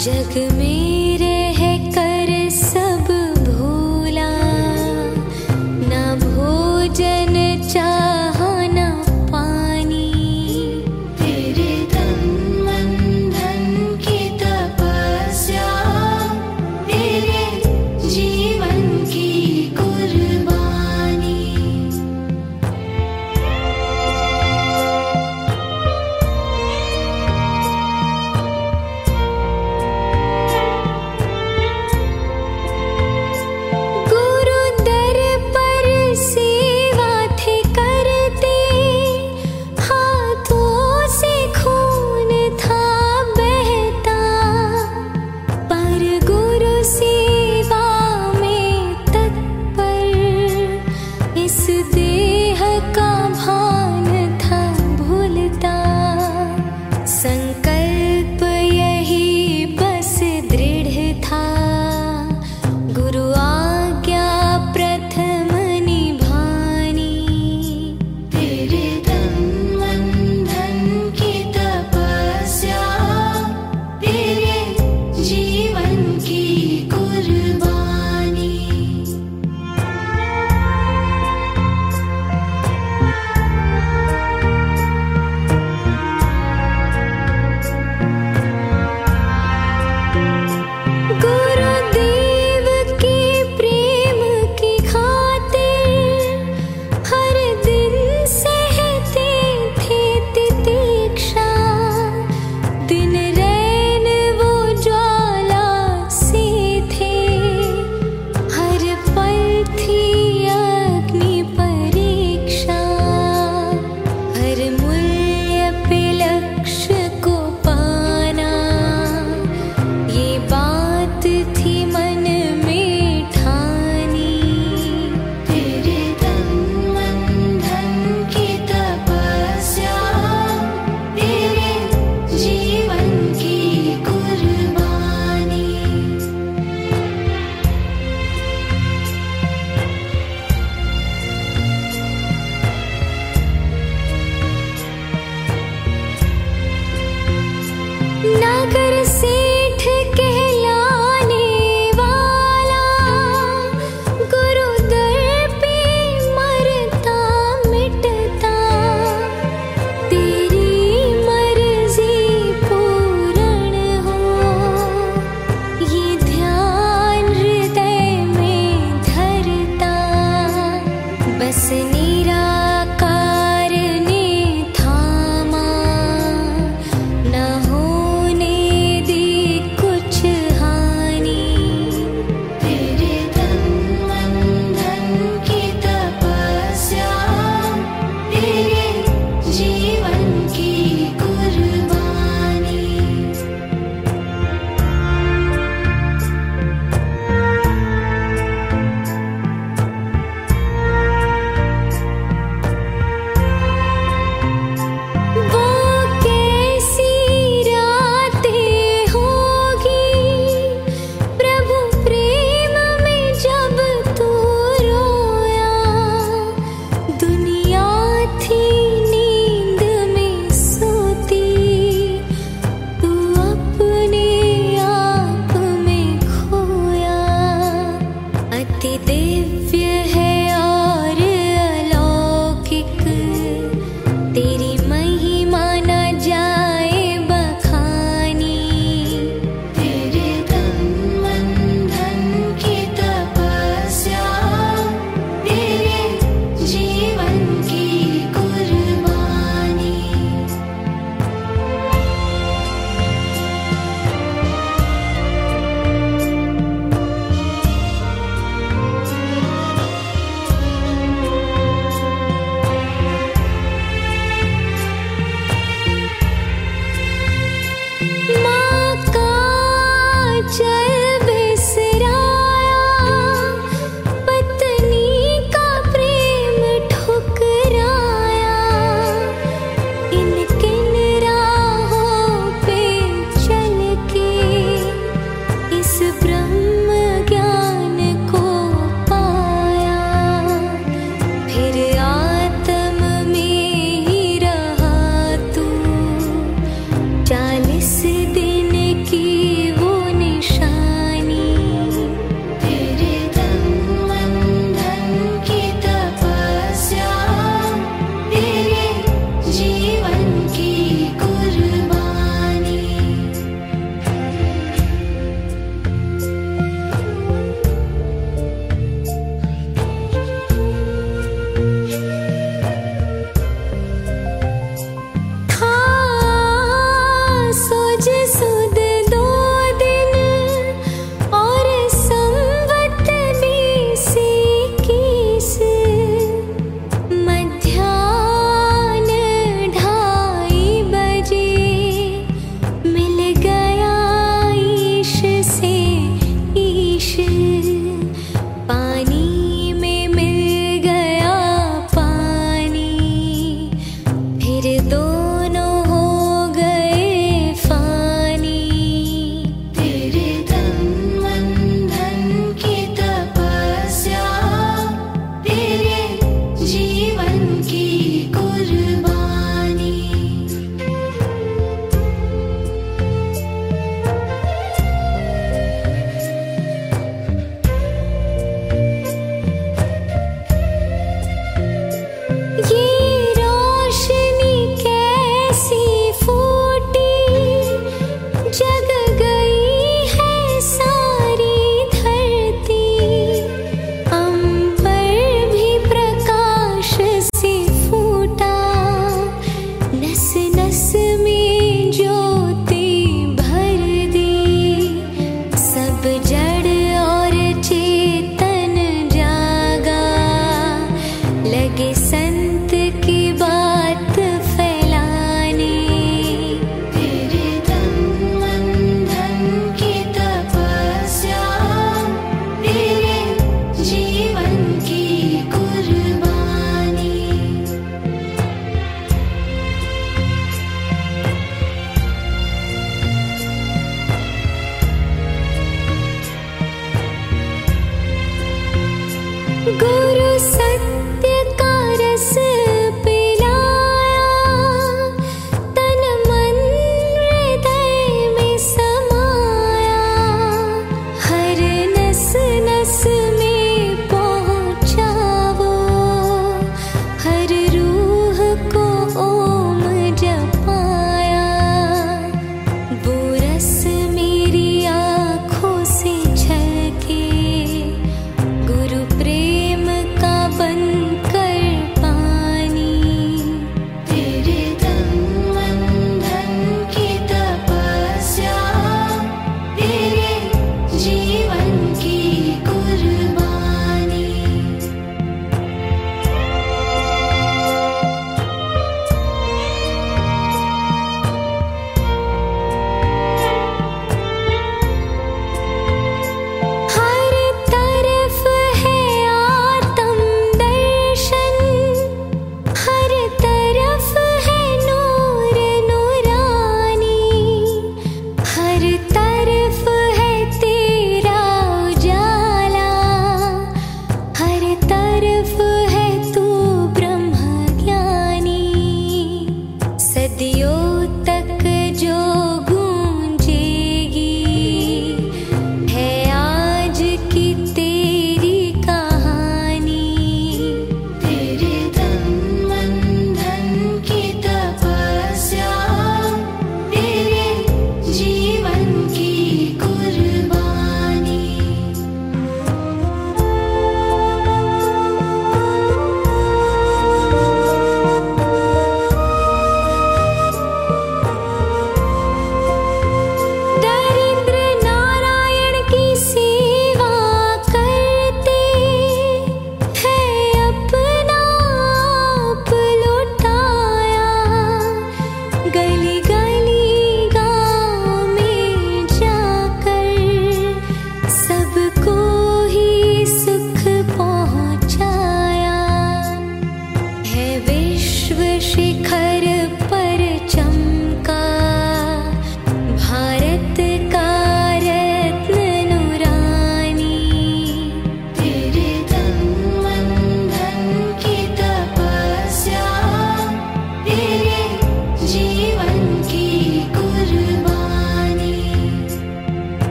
Jack and me.